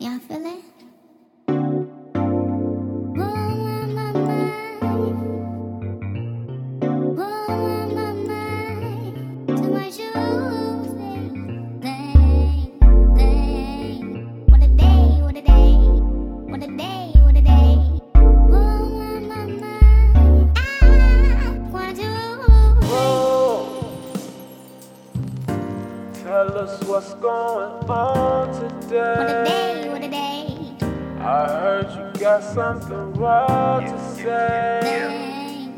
Y'all feel it? Tell us what's going on today. Got something wild to say.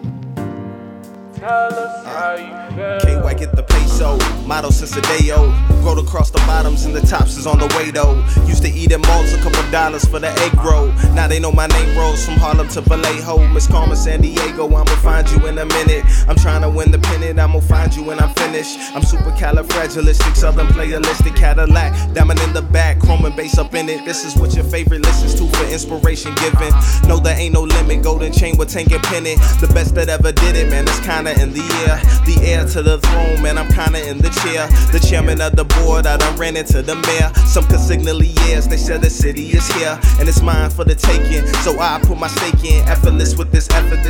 Tell us how you feel. Can't whack it the peso, motto since a day old. Growed across the bottoms and the tops is on the way though. Used to eat at malls a couple dollars for the egg roll. Now they know my name rolls from Harlem to Vallejo. Miss Carmen Sandiego, I'ma find you in a minute. I'm trying to win the pennant, I'ma find you when I'm finished. I'm super califragilistic, southern playalistic Cadillac. Diamond in the back, chrome and bass up in it. This is what your favorite listens to for inspiration given. No, there ain't no limit, golden chain with tank and pennant. The best that ever did it, man, it's kinda in the air. The heir to the throne, man, I'm kinda in the chair. The chairman of the board, I done ran into the mayor. Some could signally yes, they said the city is here, and it's mine for the taking. So I put my stake in, effortless with this effort.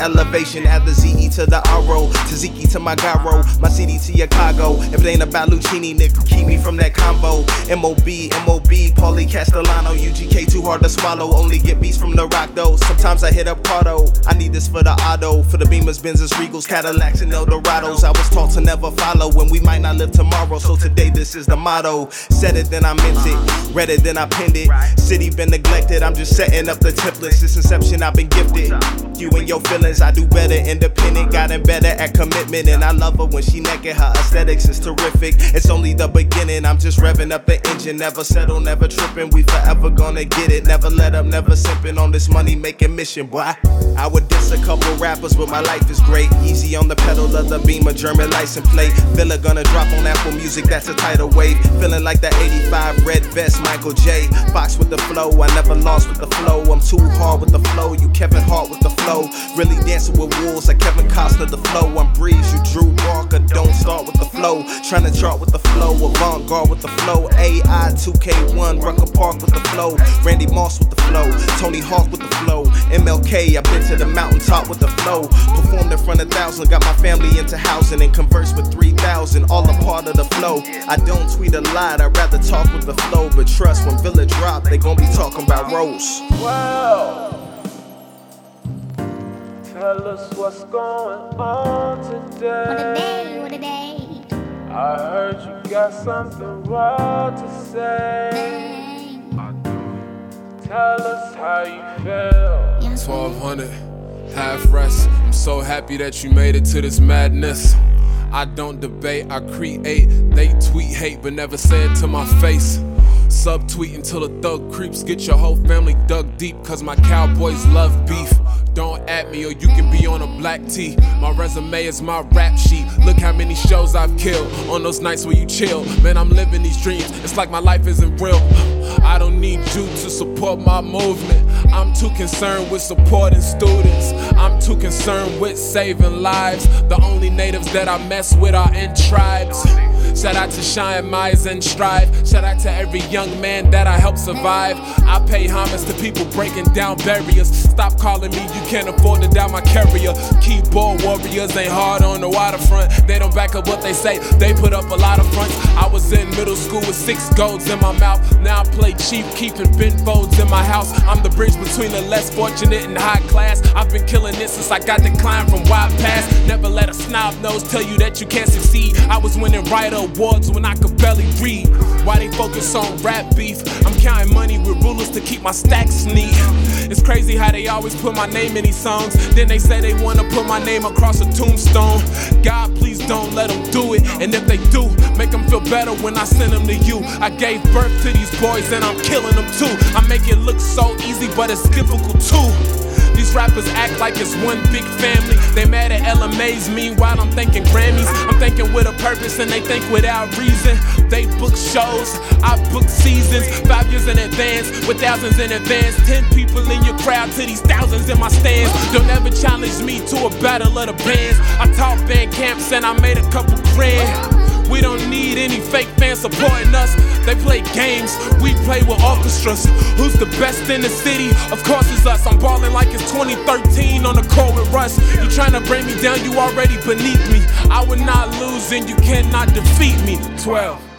Elevation. Add the ZE to the RO, Tzatziki to my gyro, my CD to your cargo. If it ain't about Lucchini, nigga, keep me from that combo. MOB, MOB, Paulie Castellano, UGK, too hard to swallow. Only get beats from the rock though. Sometimes I hit up Cardo. I need this for the auto, for the Beamers, Benzes, Regals, Cadillacs, and Eldorados. I was taught to never follow when we might not live tomorrow. So today, this is the motto. Said it, then I meant it. Read it, then I penned it. City been neglected, I'm just setting up the templates. Since inception, I've been gifted. You and your feelings, I do better independent. Gotten better at commitment, and I love her when she naked. Her aesthetics is terrific. It's only the beginning, I'm just revving up the engine. Never settle, never tripping. We forever gonna get it. Never let up, never sipping on this money making mission, boy. I would diss a couple rappers, but my life is great. Easy on the pedal of the beamer, German license plate. Villa gonna drop on Apple Music, that's a tidal wave. Feeling like that 85 red vest, Michael J. Fox with the flow, I never lost with the flow. I'm too hard with the flow, you Kevin Hart with the flow. Really dancing with wolves like Kevin Costner, the flow. I'm Breeze, you Drew Walker, don't start with the flow. Trying to chart with the flow, avant garde with the flow. AI 2K1, Rucker Park with the flow. Randy Moss with the flow, Tony Hawk with the flow. MLK, I've been to the mountaintop with the flow. Performed in front of thousands, got my family into housing and converse with 3,000, all a part of the flow. I don't tweet a lot, I'd rather talk with the flow. But trust, when Villa drop, they gon' be talking about Rose. Wow. Tell us what's going on today. What a today. day, what a day. I heard you got something wild to say. Tell us how you feel. Y'all feel it? 1200, half rest. I'm so happy that you made it to this madness. I don't debate, I create. They tweet hate, but never say it to my face. Subtweet until the thug creeps. Get your whole family dug deep, cause my cowboys love beef. Don't at me or you can be on a black tee. My resume is my rap sheet. Look how many shows I've killed on those nights where you chill. Man, I'm living these dreams. It's like my life isn't real. I don't need you to support my movement. I'm too concerned with supporting students. I'm too concerned with saving lives. The only natives that I mess with are in tribes. Shout out to Shine Myers and Strive. Shout out to every young man that I help survive. I pay homage to people breaking down barriers. Stop calling me, you can't afford to down my carrier. Keyboard warriors ain't hard on the waterfront. They don't back up what they say, they put up a lot of fronts. I was in middle school with six golds in my mouth. Now I play cheap, keeping bent folds in my house. I'm the bridge between the less fortunate and high class. I've been killing it since I got declined from wild Pass. Never let a snob nose tell you that you can't succeed. I was winning writer awards when I could barely read. Why they focus on rap beef? I'm counting money with rulers to keep my stacks neat. It's crazy how they always put my name in these songs. Then they say they wanna put my name across a tombstone. God, please don't let them do it. And if they do, make them feel better when I send them to you. I gave birth to these boys and I'm killing them too. I make it look so easy, but it's difficult too. These rappers act like it's one big family. They mad at LMAs, meanwhile I'm thinking Grammys. I'm thinking with a purpose and they think without reason. They book shows, I book seasons. Five years in advance, with thousands in advance. Ten people in your crowd to these thousands in my stands. Don't ever challenge me to a battle of the bands. I taught band camps and I made a couple grand. We don't need any fake fans supporting us. They play games, we play with orchestras. Who's the best in the city? Of course it's us. I'm balling like it's 2013 on the court with Russ. You trying to bring me down, you already beneath me. I would not lose and you cannot defeat me. 12.